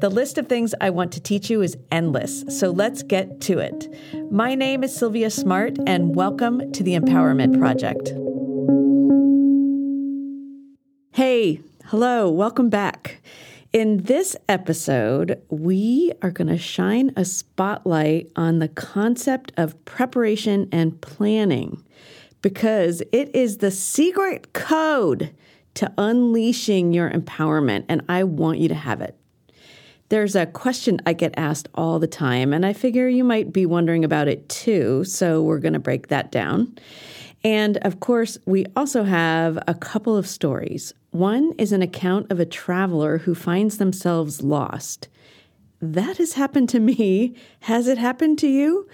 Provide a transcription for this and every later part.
The list of things I want to teach you is endless, so let's get to it. My name is Silvia Smart, and welcome to the Empowerment Project. Hey, hello, welcome back. In this episode, we are going to shine a spotlight on the concept of preparation and planning because it is the secret code to unleashing your empowerment, and I want you to have it. There's a question I get asked all the time, and I figure you might be wondering about it too, so we're going to break that down. And of course, we also have a couple of stories. One is an account of a traveler who finds themselves lost. That has happened to me. Has it happened to you?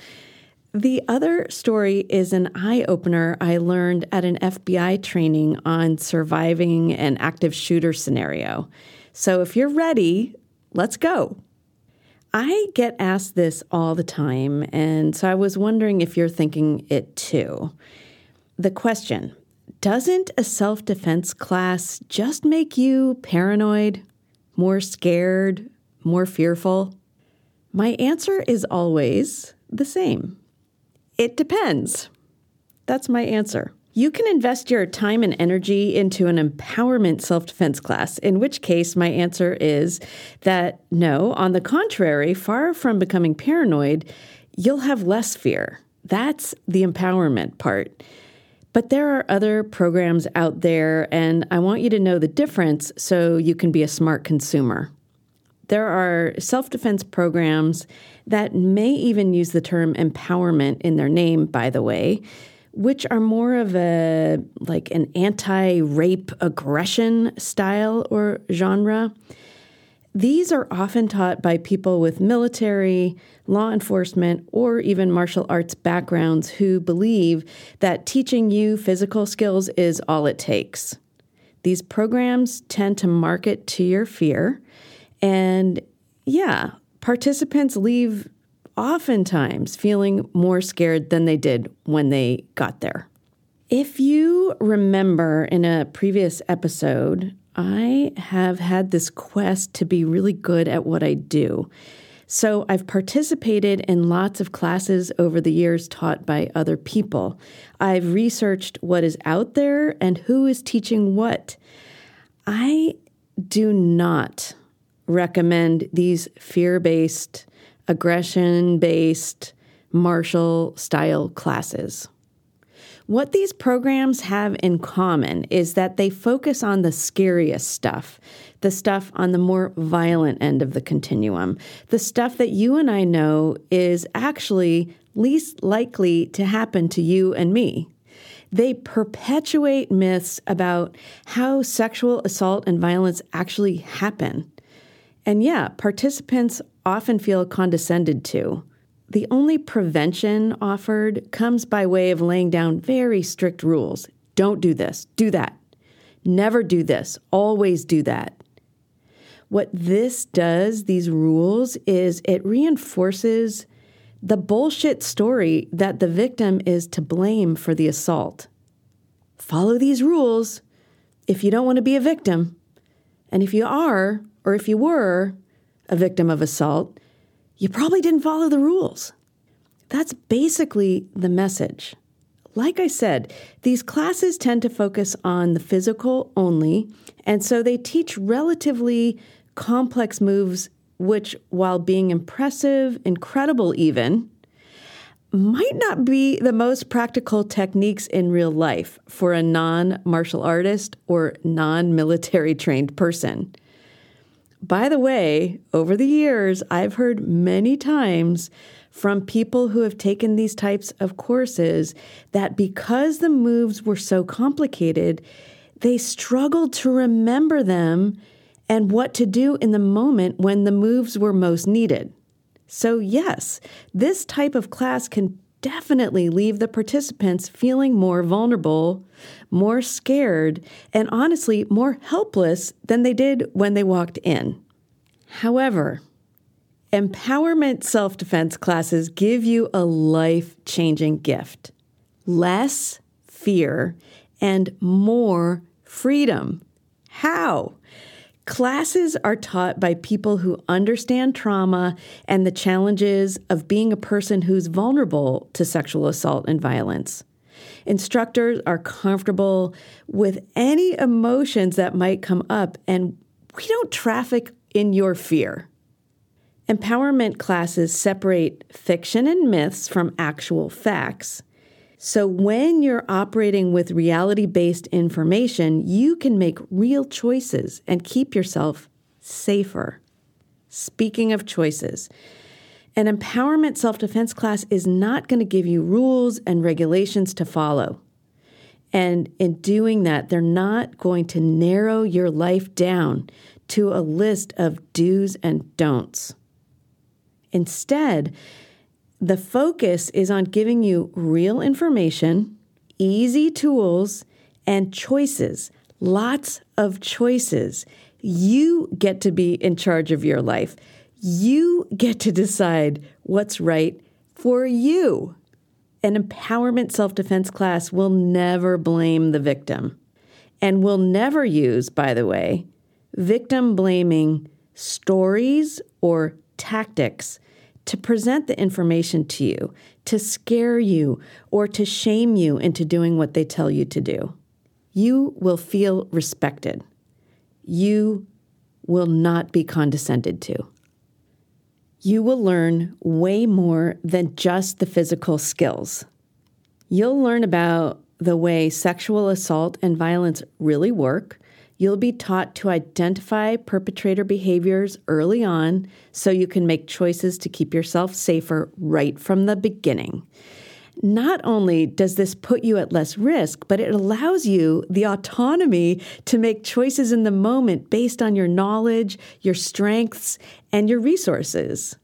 The other story is an eye opener I learned at an FBI training on surviving an active shooter scenario. So if you're ready, Let's go. I get asked this all the time, and so I was wondering if you're thinking it too. The question Doesn't a self defense class just make you paranoid, more scared, more fearful? My answer is always the same. It depends. That's my answer. You can invest your time and energy into an empowerment self defense class, in which case, my answer is that no, on the contrary, far from becoming paranoid, you'll have less fear. That's the empowerment part. But there are other programs out there, and I want you to know the difference so you can be a smart consumer. There are self defense programs that may even use the term empowerment in their name, by the way which are more of a like an anti-rape aggression style or genre. These are often taught by people with military, law enforcement, or even martial arts backgrounds who believe that teaching you physical skills is all it takes. These programs tend to market to your fear, and yeah, participants leave oftentimes feeling more scared than they did when they got there. If you remember in a previous episode, I have had this quest to be really good at what I do. So I've participated in lots of classes over the years taught by other people. I've researched what is out there and who is teaching what. I do not recommend these fear based aggression based martial style classes. What these programs have in common is that they focus on the scariest stuff, the stuff on the more violent end of the continuum, the stuff that you and I know is actually least likely to happen to you and me. They perpetuate myths about how sexual assault and violence actually happen. And yeah, participants often feel condescended to. The only prevention offered comes by way of laying down very strict rules. Don't do this, do that. Never do this, always do that. What this does, these rules, is it reinforces the bullshit story that the victim is to blame for the assault. Follow these rules if you don't want to be a victim. And if you are, or if you were, a victim of assault, you probably didn't follow the rules. That's basically the message. Like I said, these classes tend to focus on the physical only, and so they teach relatively complex moves, which, while being impressive, incredible even, might not be the most practical techniques in real life for a non martial artist or non military trained person. By the way, over the years, I've heard many times from people who have taken these types of courses that because the moves were so complicated, they struggled to remember them and what to do in the moment when the moves were most needed. So, yes, this type of class can definitely leave the participants feeling more vulnerable, more scared, and honestly more helpless than they did when they walked in. However, empowerment self defense classes give you a life changing gift less fear and more freedom. How? Classes are taught by people who understand trauma and the challenges of being a person who's vulnerable to sexual assault and violence. Instructors are comfortable with any emotions that might come up, and we don't traffic in your fear. Empowerment classes separate fiction and myths from actual facts. So, when you're operating with reality based information, you can make real choices and keep yourself safer. Speaking of choices, an empowerment self defense class is not going to give you rules and regulations to follow. And in doing that, they're not going to narrow your life down to a list of do's and don'ts. Instead, the focus is on giving you real information, easy tools, and choices. Lots of choices. You get to be in charge of your life. You get to decide what's right for you. An empowerment self defense class will never blame the victim and will never use, by the way, victim blaming stories or tactics to present the information to you, to scare you, or to shame you into doing what they tell you to do. You will feel respected. You will not be condescended to. You will learn way more than just the physical skills. You'll learn about the way sexual assault and violence really work You'll be taught to identify perpetrator behaviors early on so you can make choices to keep yourself safer right from the beginning. Not only does this put you at less risk, but it allows you the autonomy to make choices in the moment based on your knowledge, your strengths, and your resources.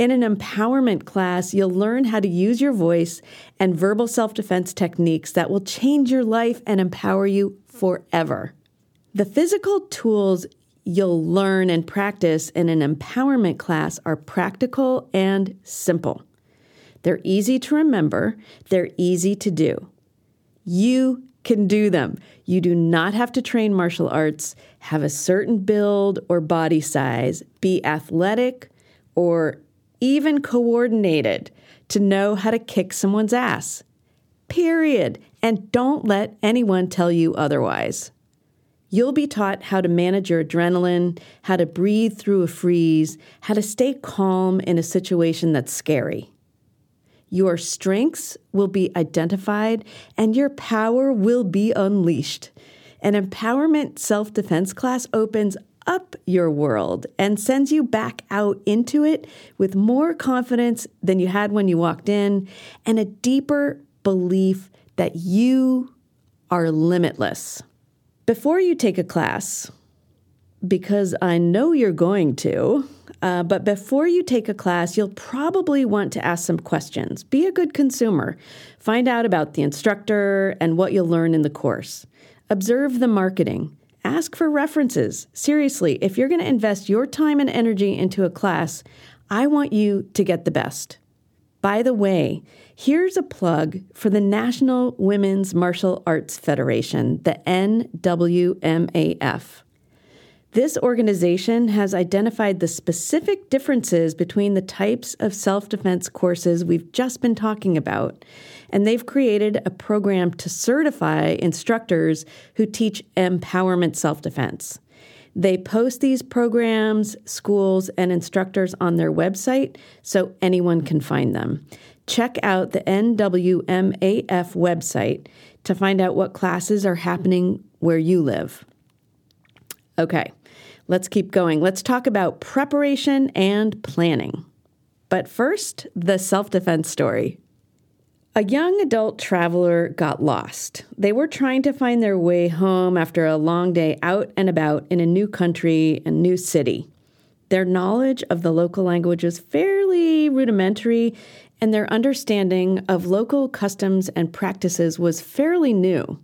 In an empowerment class, you'll learn how to use your voice and verbal self defense techniques that will change your life and empower you forever. The physical tools you'll learn and practice in an empowerment class are practical and simple. They're easy to remember, they're easy to do. You can do them. You do not have to train martial arts, have a certain build or body size, be athletic, or even coordinated to know how to kick someone's ass. Period. And don't let anyone tell you otherwise. You'll be taught how to manage your adrenaline, how to breathe through a freeze, how to stay calm in a situation that's scary. Your strengths will be identified and your power will be unleashed. An empowerment self defense class opens up your world and sends you back out into it with more confidence than you had when you walked in and a deeper belief that you are limitless. Before you take a class, because I know you're going to, uh, but before you take a class, you'll probably want to ask some questions. Be a good consumer. Find out about the instructor and what you'll learn in the course. Observe the marketing. Ask for references. Seriously, if you're going to invest your time and energy into a class, I want you to get the best. By the way, here's a plug for the National Women's Martial Arts Federation, the NWMAF. This organization has identified the specific differences between the types of self defense courses we've just been talking about, and they've created a program to certify instructors who teach empowerment self defense. They post these programs, schools, and instructors on their website so anyone can find them. Check out the NWMAF website to find out what classes are happening where you live. Okay, let's keep going. Let's talk about preparation and planning. But first, the self defense story. A young adult traveler got lost. They were trying to find their way home after a long day out and about in a new country and new city. Their knowledge of the local language was fairly rudimentary, and their understanding of local customs and practices was fairly new.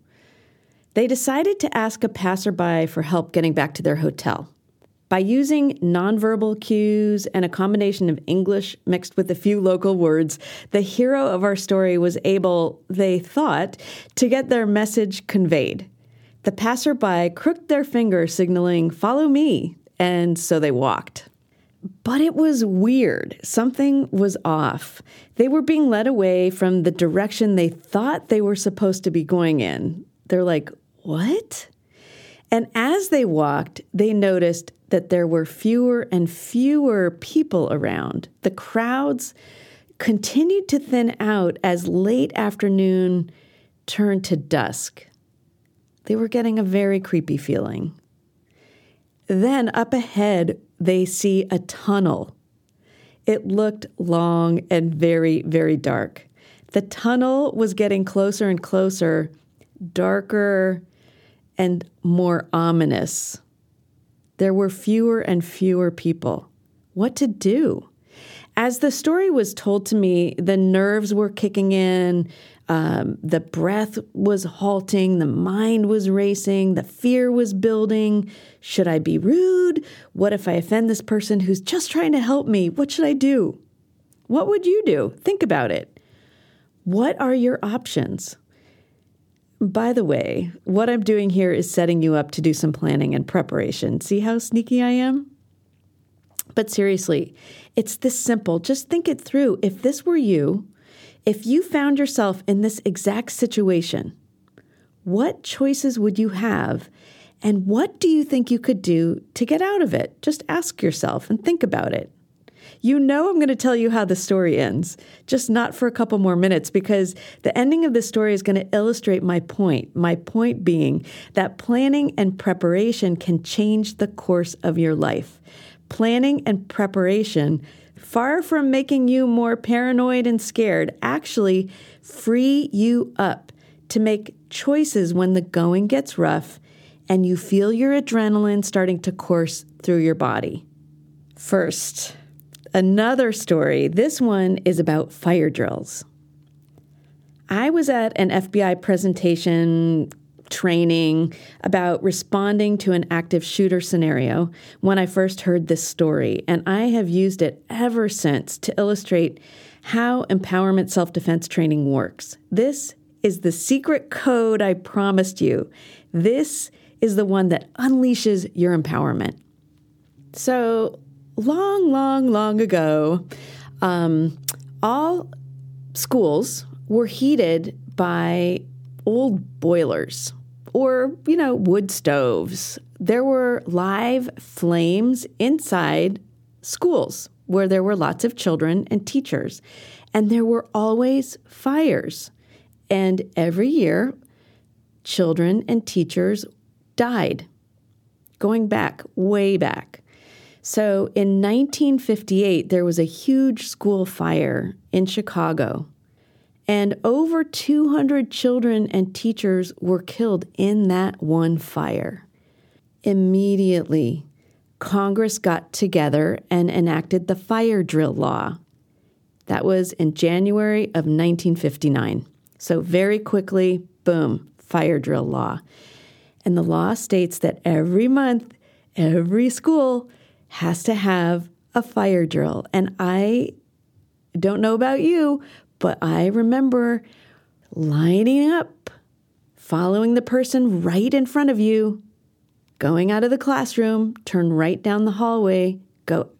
They decided to ask a passerby for help getting back to their hotel. By using nonverbal cues and a combination of English mixed with a few local words, the hero of our story was able, they thought, to get their message conveyed. The passerby crooked their finger, signaling, Follow me, and so they walked. But it was weird. Something was off. They were being led away from the direction they thought they were supposed to be going in. They're like, What? And as they walked, they noticed that there were fewer and fewer people around. The crowds continued to thin out as late afternoon turned to dusk. They were getting a very creepy feeling. Then up ahead, they see a tunnel. It looked long and very, very dark. The tunnel was getting closer and closer, darker and more ominous. There were fewer and fewer people. What to do? As the story was told to me, the nerves were kicking in, um, the breath was halting, the mind was racing, the fear was building. Should I be rude? What if I offend this person who's just trying to help me? What should I do? What would you do? Think about it. What are your options? By the way, what I'm doing here is setting you up to do some planning and preparation. See how sneaky I am? But seriously, it's this simple. Just think it through. If this were you, if you found yourself in this exact situation, what choices would you have? And what do you think you could do to get out of it? Just ask yourself and think about it. You know, I'm going to tell you how the story ends, just not for a couple more minutes, because the ending of the story is going to illustrate my point. My point being that planning and preparation can change the course of your life. Planning and preparation far from making you more paranoid and scared, actually free you up to make choices when the going gets rough and you feel your adrenaline starting to course through your body. First, another story. This one is about fire drills. I was at an FBI presentation training about responding to an active shooter scenario when I first heard this story, and I have used it ever since to illustrate how empowerment self defense training works. This is the secret code I promised you. This is the one that unleashes your empowerment. So, long, long, long ago, um, all schools were heated by old boilers or, you know, wood stoves. There were live flames inside schools where there were lots of children and teachers. And there were always fires. And every year, children and teachers died, going back, way back. So in 1958, there was a huge school fire in Chicago and over 200 children and teachers were killed in that one fire. Immediately, Congress got together and enacted the fire drill law. That was in January of 1959. So, very quickly, boom, fire drill law. And the law states that every month, every school has to have a fire drill. And I don't know about you, but I remember lining up, following the person right in front of you, going out of the classroom, turn right down the hallway, go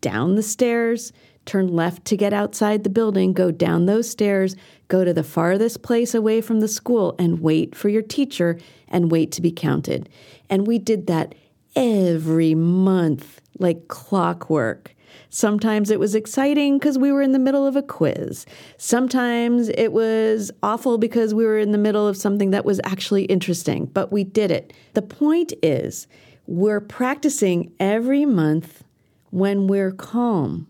down the stairs, turn left to get outside the building, go down those stairs, go to the farthest place away from the school, and wait for your teacher and wait to be counted. And we did that every month like clockwork. Sometimes it was exciting because we were in the middle of a quiz. Sometimes it was awful because we were in the middle of something that was actually interesting, but we did it. The point is, we're practicing every month when we're calm,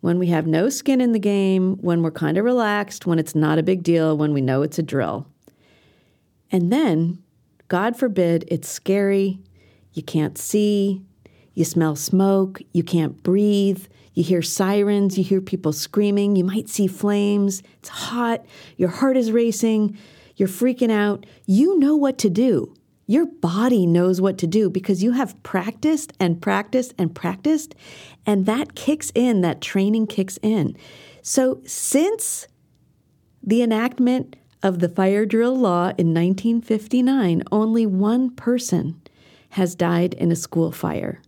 when we have no skin in the game, when we're kind of relaxed, when it's not a big deal, when we know it's a drill. And then, God forbid, it's scary, you can't see, you smell smoke, you can't breathe, you hear sirens, you hear people screaming, you might see flames, it's hot, your heart is racing, you're freaking out. You know what to do. Your body knows what to do because you have practiced and practiced and practiced, and that kicks in, that training kicks in. So, since the enactment of the fire drill law in 1959, only one person has died in a school fire.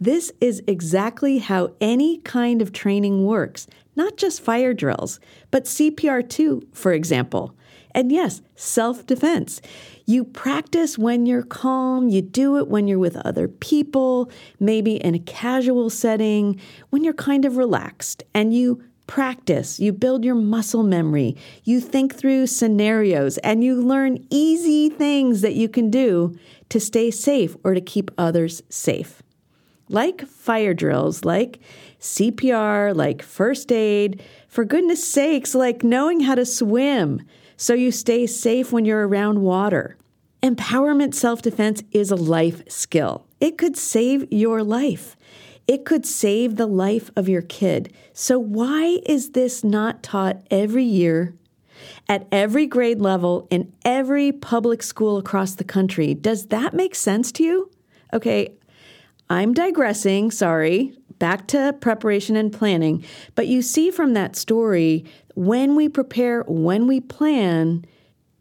This is exactly how any kind of training works, not just fire drills, but CPR too, for example. And yes, self defense. You practice when you're calm, you do it when you're with other people, maybe in a casual setting, when you're kind of relaxed, and you practice, you build your muscle memory, you think through scenarios, and you learn easy things that you can do to stay safe or to keep others safe. Like fire drills, like CPR, like first aid, for goodness sakes, like knowing how to swim so you stay safe when you're around water. Empowerment self defense is a life skill. It could save your life. It could save the life of your kid. So, why is this not taught every year at every grade level in every public school across the country? Does that make sense to you? Okay, I'm digressing, sorry, back to preparation and planning. But you see from that story, when we prepare, when we plan,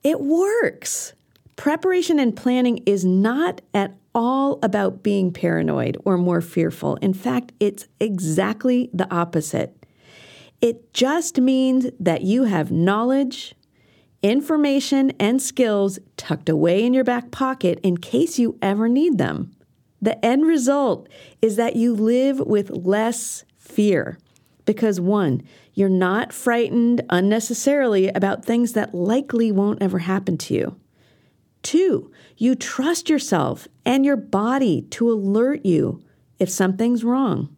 it works. Preparation and planning is not at all about being paranoid or more fearful. In fact, it's exactly the opposite. It just means that you have knowledge, information, and skills tucked away in your back pocket in case you ever need them. The end result is that you live with less fear because one, you're not frightened unnecessarily about things that likely won't ever happen to you. Two, you trust yourself and your body to alert you if something's wrong.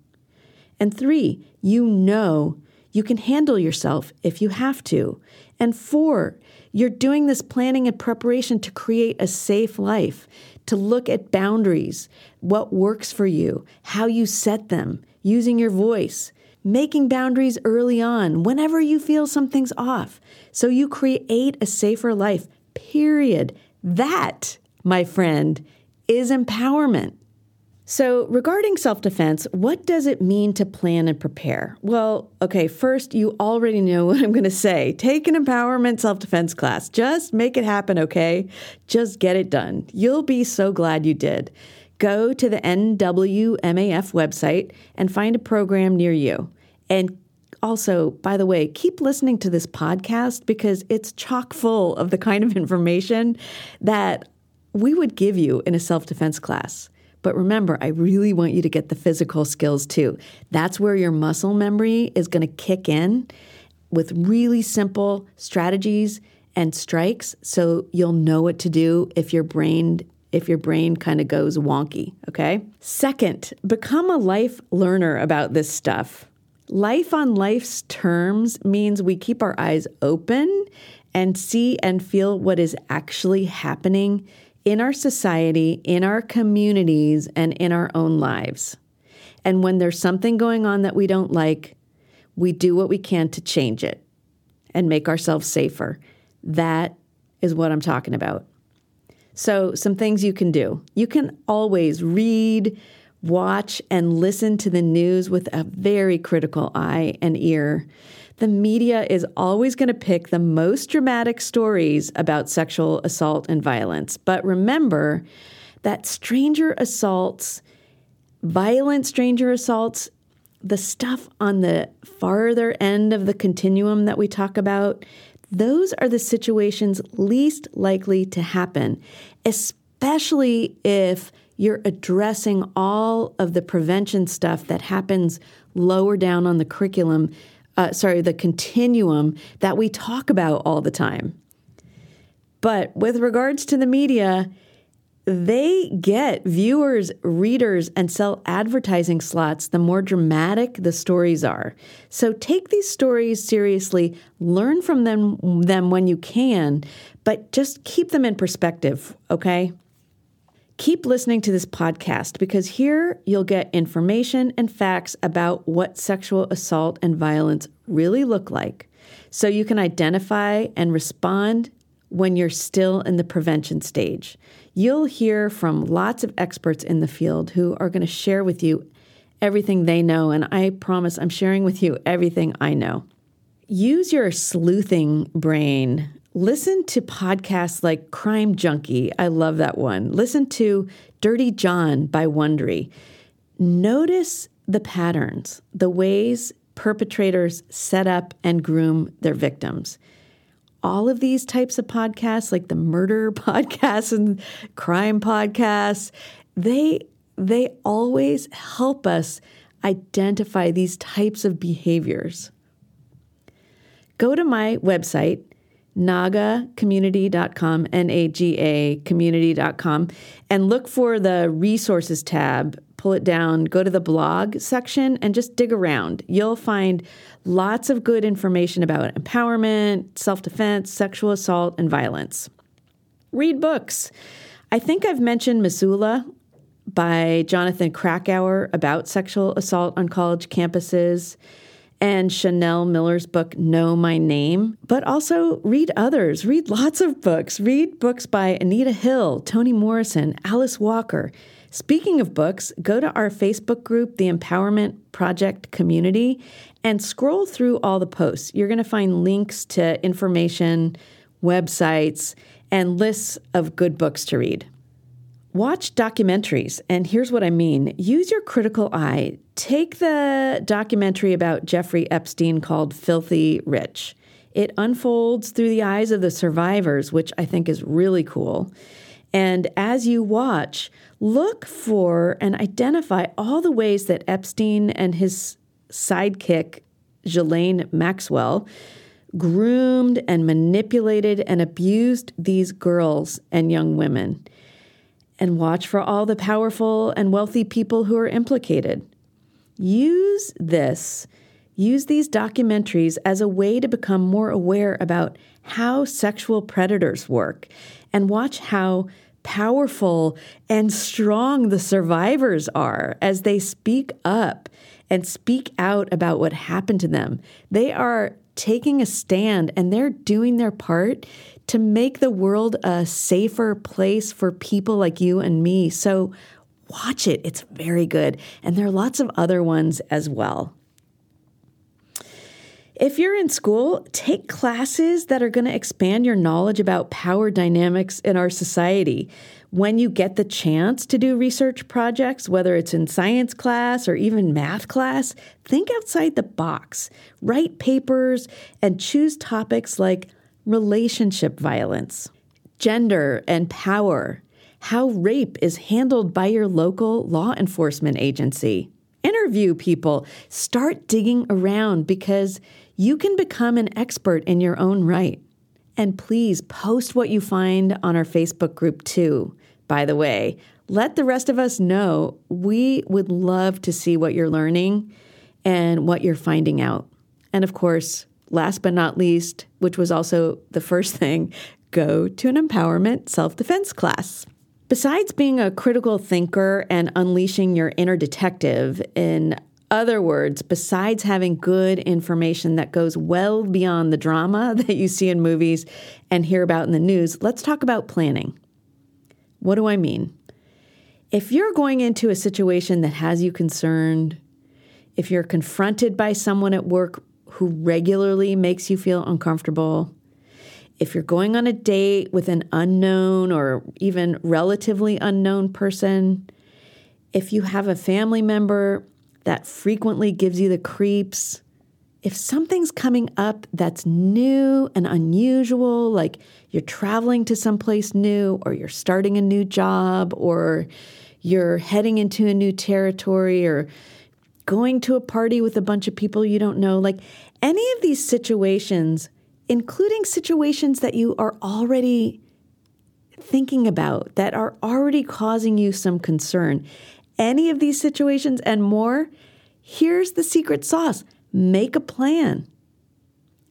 And three, you know you can handle yourself if you have to. And four, you're doing this planning and preparation to create a safe life, to look at boundaries, what works for you, how you set them, using your voice, making boundaries early on whenever you feel something's off. So you create a safer life, period. That, my friend, is empowerment. So, regarding self defense, what does it mean to plan and prepare? Well, okay, first, you already know what I'm going to say. Take an empowerment self defense class. Just make it happen, okay? Just get it done. You'll be so glad you did. Go to the NWMAF website and find a program near you. And also, by the way, keep listening to this podcast because it's chock full of the kind of information that we would give you in a self defense class. But remember, I really want you to get the physical skills too. That's where your muscle memory is going to kick in with really simple strategies and strikes so you'll know what to do if your brain if your brain kind of goes wonky, okay? Second, become a life learner about this stuff. Life on life's terms means we keep our eyes open and see and feel what is actually happening in our society, in our communities, and in our own lives. And when there's something going on that we don't like, we do what we can to change it and make ourselves safer. That is what I'm talking about. So, some things you can do. You can always read, watch, and listen to the news with a very critical eye and ear the media is always going to pick the most dramatic stories about sexual assault and violence. But remember that stranger assaults, violent stranger assaults, the stuff on the farther end of the continuum that we talk about, those are the situations least likely to happen, especially if you're addressing all of the prevention stuff that happens lower down on the curriculum, uh, sorry, the continuum that we talk about all the time. But with regards to the media, they get viewers, readers, and sell advertising slots the more dramatic the stories are. So take these stories seriously, learn from them, them when you can, but just keep them in perspective, okay? Keep listening to this podcast because here you'll get information and facts about what sexual assault and violence really look like so you can identify and respond when you're still in the prevention stage. You'll hear from lots of experts in the field who are going to share with you everything they know, and I promise I'm sharing with you everything I know. Use your sleuthing brain. Listen to podcasts like Crime Junkie. I love that one. Listen to Dirty John by Wondery. Notice the patterns, the ways perpetrators set up and groom their victims all of these types of podcasts, like the murder podcasts and crime podcasts, they they always help us identify these types of behaviors. Go to my website, nagacommunity.com, N A G A community.com, and look for the resources tab pull it down, go to the blog section, and just dig around. You'll find lots of good information about empowerment, self defense, sexual assault, and violence. Read books. I think I've mentioned Missoula by Jonathan Krakauer about sexual assault on college campuses and Chanel Miller's book, Know My Name, but also read others. Read lots of books. Read books by Anita Hill, Toni Morrison, Alice Walker. Speaking of books, go to our Facebook group, the Empowerment Project Community, and scroll through all the posts. You're going to find links to information, websites, and lists of good books to read. Watch documentaries, and here's what I mean use your critical eye. Take the documentary about Jeffrey Epstein called Filthy Rich. It unfolds through the eyes of the survivors, which I think is really cool. And as you watch, look for and identify all the ways that Epstein and his sidekick, Ghislaine Maxwell, groomed and manipulated and abused these girls and young women. And watch for all the powerful and wealthy people who are implicated. Use this, use these documentaries as a way to become more aware about how sexual predators work and watch how powerful and strong the survivors are as they speak up and speak out about what happened to them. They are taking a stand and they're doing their part to make the world a safer place for people like you and me. So watch it, it's very good. And there are lots of other ones as well. If you're in school, take classes that are going to expand your knowledge about power dynamics in our society. When you get the chance to do research projects, whether it's in science class or even math class, think outside the box. Write papers and choose topics like relationship violence, gender and power, how rape is handled by your local law enforcement agency. Interview people, start digging around because you can become an expert in your own right. And please post what you find on our Facebook group too. By the way, let the rest of us know. We would love to see what you're learning and what you're finding out. And of course, last but not least, which was also the first thing, go to an empowerment self defense class. Besides being a critical thinker and unleashing your inner detective in other words, besides having good information that goes well beyond the drama that you see in movies and hear about in the news, let's talk about planning. What do I mean? If you're going into a situation that has you concerned, if you're confronted by someone at work who regularly makes you feel uncomfortable, if you're going on a date with an unknown or even relatively unknown person, if you have a family member that frequently gives you the creeps, if something's coming up that's new and unusual, like you're traveling to someplace new or you're starting a new job or you're heading into a new territory or going to a party with a bunch of people you don't know. Like any of these situations, including situations that you are already thinking about, that are already causing you some concern, any of these situations and more, here's the secret sauce make a plan.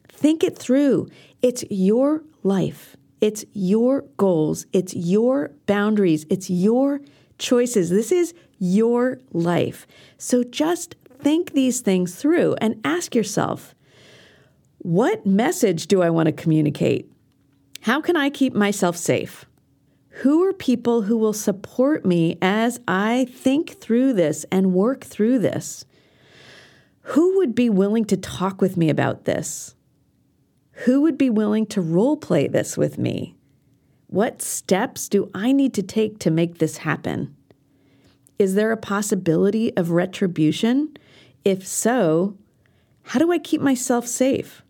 Think it through. It's your life, it's your goals, it's your boundaries, it's your choices. This is your life. So just think these things through and ask yourself what message do I want to communicate? How can I keep myself safe? Who are people who will support me as I think through this and work through this? Who would be willing to talk with me about this? Who would be willing to role play this with me? What steps do I need to take to make this happen? Is there a possibility of retribution? If so, how do I keep myself safe?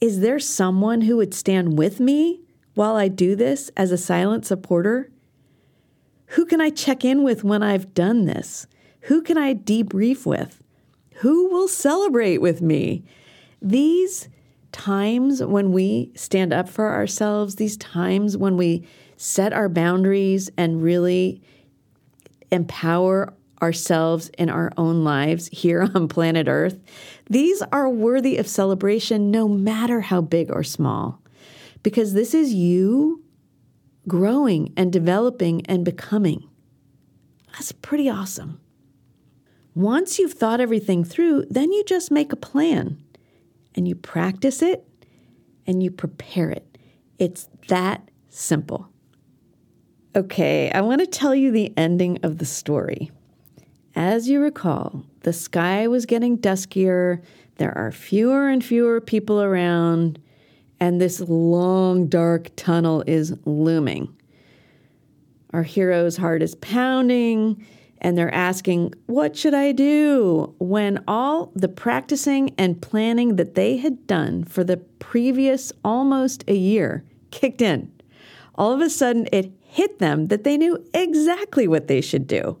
Is there someone who would stand with me while I do this as a silent supporter? Who can I check in with when I've done this? Who can I debrief with? Who will celebrate with me? These times when we stand up for ourselves, these times when we set our boundaries and really empower ourselves in our own lives here on planet Earth, these are worthy of celebration no matter how big or small. Because this is you growing and developing and becoming. That's pretty awesome. Once you've thought everything through, then you just make a plan and you practice it and you prepare it. It's that simple. Okay, I want to tell you the ending of the story. As you recall, the sky was getting duskier, there are fewer and fewer people around, and this long, dark tunnel is looming. Our hero's heart is pounding and they're asking, What should I do? When all the practicing and planning that they had done for the previous almost a year kicked in. All of a sudden, it hit them that they knew exactly what they should do.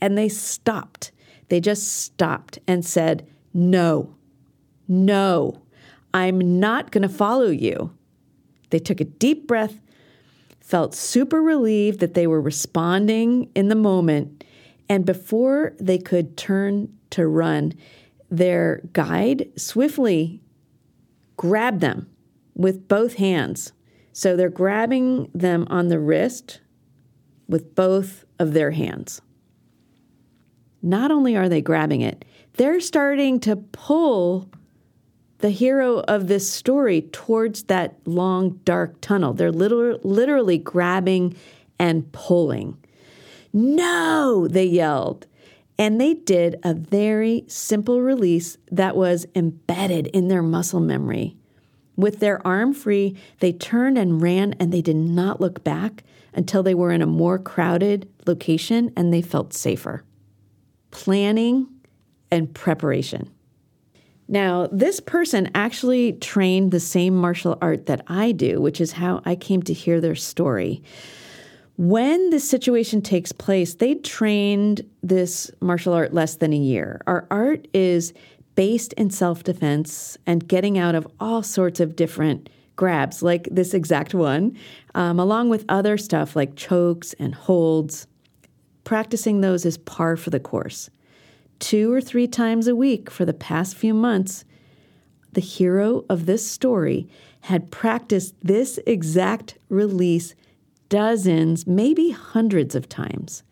And they stopped. They just stopped and said, No, no, I'm not going to follow you. They took a deep breath, felt super relieved that they were responding in the moment and before they could turn to run, their guide swiftly grabbed them with both hands. So they're grabbing them on the wrist with both of their hands. Not only are they grabbing it, they're starting to pull the hero of this story towards that long, dark tunnel. They're literally grabbing and pulling. No, they yelled. And they did a very simple release that was embedded in their muscle memory. With their arm free, they turned and ran, and they did not look back until they were in a more crowded location and they felt safer. Planning and preparation. Now, this person actually trained the same martial art that I do, which is how I came to hear their story. When this situation takes place, they trained this martial art less than a year. Our art is based in self defense and getting out of all sorts of different grabs, like this exact one, um, along with other stuff like chokes and holds. Practicing those is par for the course. Two or three times a week for the past few months, the hero of this story had practiced this exact release dozens, maybe hundreds of times.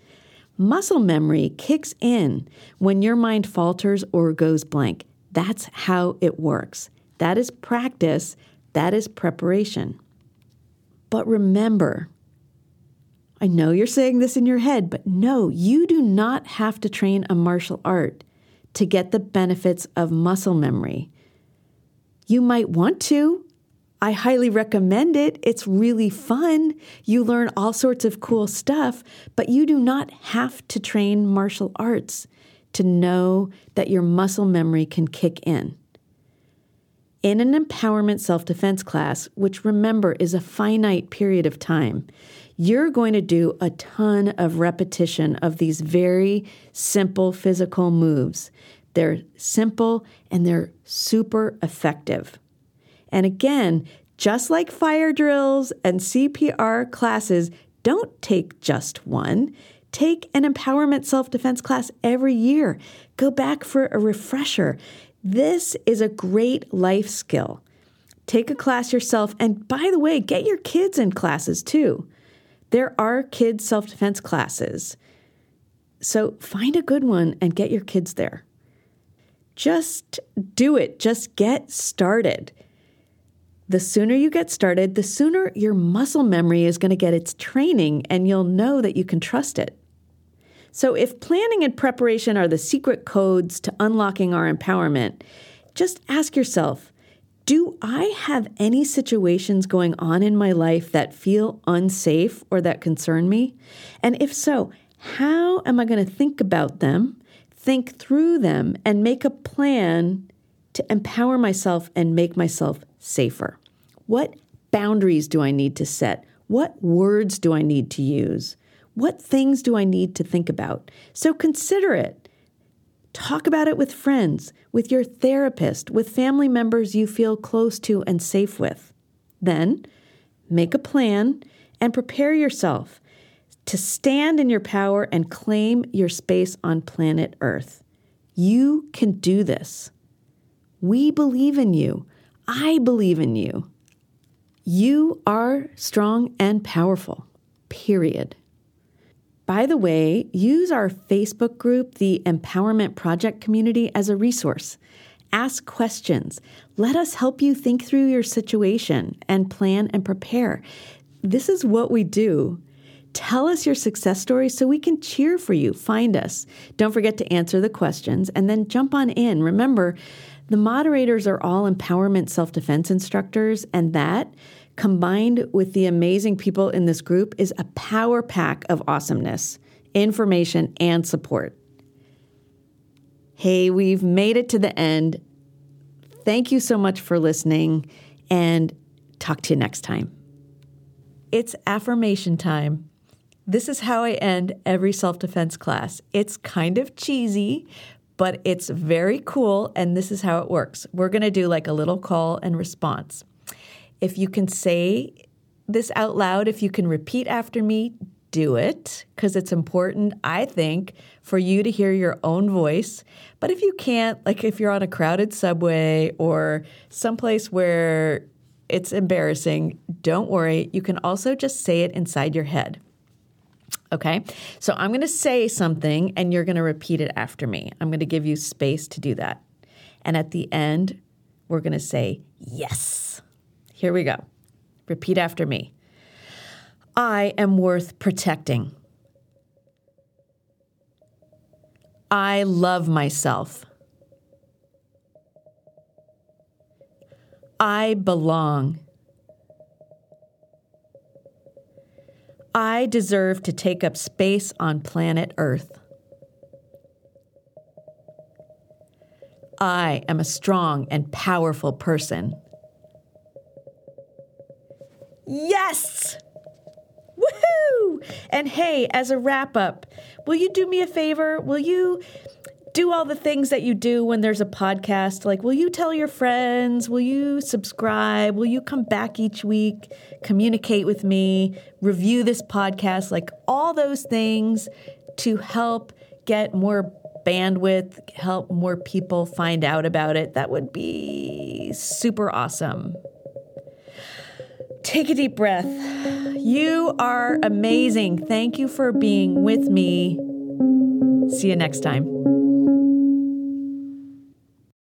Muscle memory kicks in when your mind falters or goes blank. That's how it works. That is practice, that is preparation. But remember, I know you're saying this in your head, but no, you do not have to train a martial art to get the benefits of muscle memory. You might want to, I highly recommend it. It's really fun. You learn all sorts of cool stuff, but you do not have to train martial arts to know that your muscle memory can kick in. In an empowerment self defense class, which remember is a finite period of time, you're going to do a ton of repetition of these very simple physical moves. They're simple and they're super effective. And again, just like fire drills and CPR classes, don't take just one. Take an empowerment self defense class every year. Go back for a refresher. This is a great life skill. Take a class yourself. And by the way, get your kids in classes too. There are kids' self defense classes. So find a good one and get your kids there. Just do it, just get started. The sooner you get started, the sooner your muscle memory is going to get its training and you'll know that you can trust it. So, if planning and preparation are the secret codes to unlocking our empowerment, just ask yourself do I have any situations going on in my life that feel unsafe or that concern me? And if so, how am I going to think about them, think through them, and make a plan to empower myself and make myself safer? What boundaries do I need to set? What words do I need to use? What things do I need to think about? So consider it. Talk about it with friends, with your therapist, with family members you feel close to and safe with. Then make a plan and prepare yourself to stand in your power and claim your space on planet Earth. You can do this. We believe in you. I believe in you. You are strong and powerful, period. By the way, use our Facebook group, the Empowerment Project Community, as a resource. Ask questions. Let us help you think through your situation and plan and prepare. This is what we do. Tell us your success story so we can cheer for you. Find us. Don't forget to answer the questions and then jump on in. Remember, the moderators are all empowerment self defense instructors, and that combined with the amazing people in this group is a power pack of awesomeness, information, and support. Hey, we've made it to the end. Thank you so much for listening and talk to you next time. It's affirmation time. This is how I end every self defense class. It's kind of cheesy, but it's very cool, and this is how it works. We're going to do like a little call and response. If you can say this out loud, if you can repeat after me, do it because it's important, I think, for you to hear your own voice. But if you can't, like if you're on a crowded subway or someplace where it's embarrassing, don't worry. You can also just say it inside your head. Okay, so I'm going to say something and you're going to repeat it after me. I'm going to give you space to do that. And at the end, we're going to say yes. Here we go. Repeat after me. I am worth protecting. I love myself. I belong. I deserve to take up space on planet Earth. I am a strong and powerful person. Yes! Woohoo! And hey, as a wrap up, will you do me a favor? Will you do all the things that you do when there's a podcast? Like, will you tell your friends? Will you subscribe? Will you come back each week, communicate with me, review this podcast? Like, all those things to help get more bandwidth, help more people find out about it. That would be super awesome. Take a deep breath. You are amazing. Thank you for being with me. See you next time.